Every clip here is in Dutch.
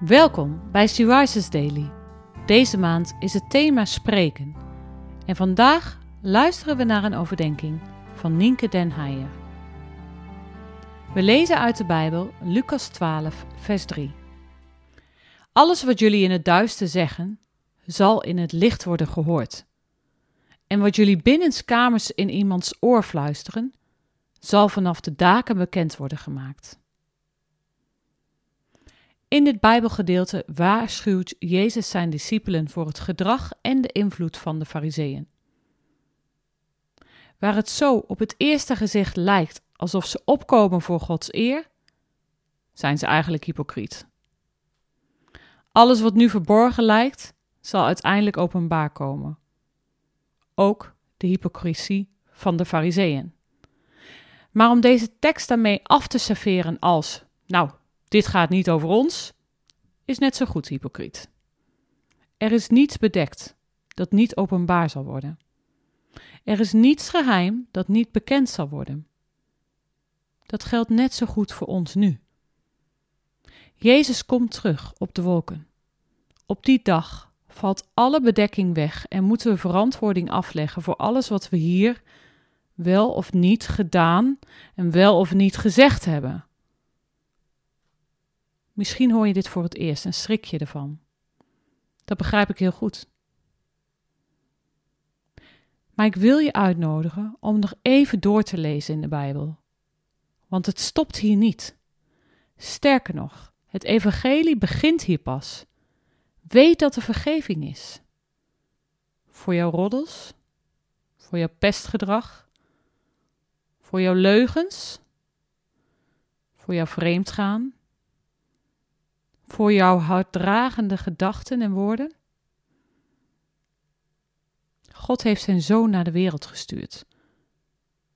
Welkom bij Syriza's Daily. Deze maand is het thema spreken. En vandaag luisteren we naar een overdenking van Nienke den Heijer. We lezen uit de Bijbel Lucas 12, vers 3. Alles wat jullie in het duister zeggen, zal in het licht worden gehoord. En wat jullie binnenskamers in iemands oor fluisteren, zal vanaf de daken bekend worden gemaakt. In dit Bijbelgedeelte waarschuwt Jezus zijn discipelen voor het gedrag en de invloed van de Fariseeën. Waar het zo op het eerste gezicht lijkt alsof ze opkomen voor Gods eer, zijn ze eigenlijk hypocriet. Alles wat nu verborgen lijkt, zal uiteindelijk openbaar komen. Ook de hypocrisie van de Fariseeën. Maar om deze tekst daarmee af te serveren als, nou, dit gaat niet over ons, is net zo goed hypocriet. Er is niets bedekt dat niet openbaar zal worden. Er is niets geheim dat niet bekend zal worden. Dat geldt net zo goed voor ons nu. Jezus komt terug op de wolken. Op die dag valt alle bedekking weg en moeten we verantwoording afleggen voor alles wat we hier wel of niet gedaan en wel of niet gezegd hebben. Misschien hoor je dit voor het eerst en schrik je ervan. Dat begrijp ik heel goed. Maar ik wil je uitnodigen om nog even door te lezen in de Bijbel. Want het stopt hier niet. Sterker nog, het evangelie begint hier pas. Weet dat er vergeving is. Voor jouw roddels, voor jouw pestgedrag, voor jouw leugens, voor jouw vreemdgaan, voor jouw harddragende gedachten en woorden? God heeft zijn zoon naar de wereld gestuurd.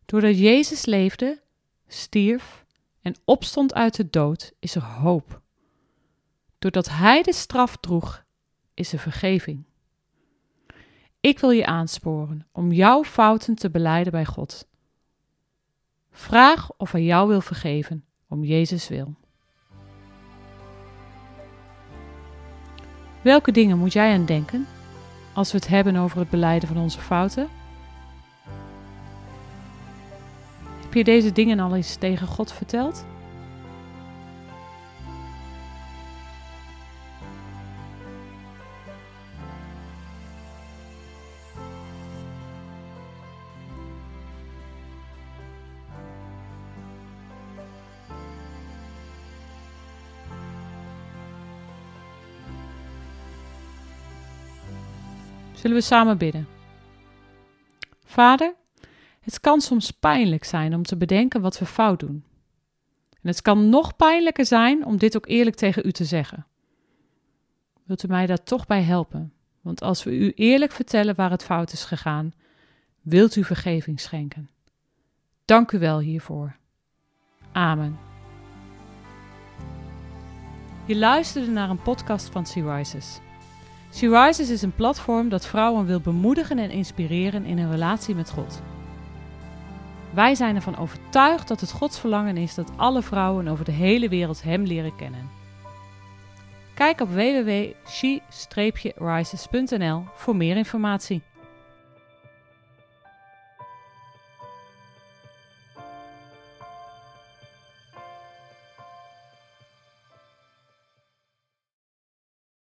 Doordat Jezus leefde, stierf en opstond uit de dood, is er hoop. Doordat Hij de straf droeg, is er vergeving. Ik wil je aansporen om jouw fouten te beleiden bij God. Vraag of Hij jou wil vergeven, om Jezus wil. Welke dingen moet jij aan denken als we het hebben over het beleiden van onze fouten? Heb je deze dingen al eens tegen God verteld? Zullen we samen bidden? Vader, het kan soms pijnlijk zijn om te bedenken wat we fout doen. En het kan nog pijnlijker zijn om dit ook eerlijk tegen u te zeggen. Wilt u mij daar toch bij helpen? Want als we u eerlijk vertellen waar het fout is gegaan, wilt u vergeving schenken. Dank u wel hiervoor. Amen. Je luisterde naar een podcast van Sea Rises. She Rises is een platform dat vrouwen wil bemoedigen en inspireren in hun relatie met God. Wij zijn ervan overtuigd dat het Gods verlangen is dat alle vrouwen over de hele wereld Hem leren kennen. Kijk op www.she-rises.nl voor meer informatie.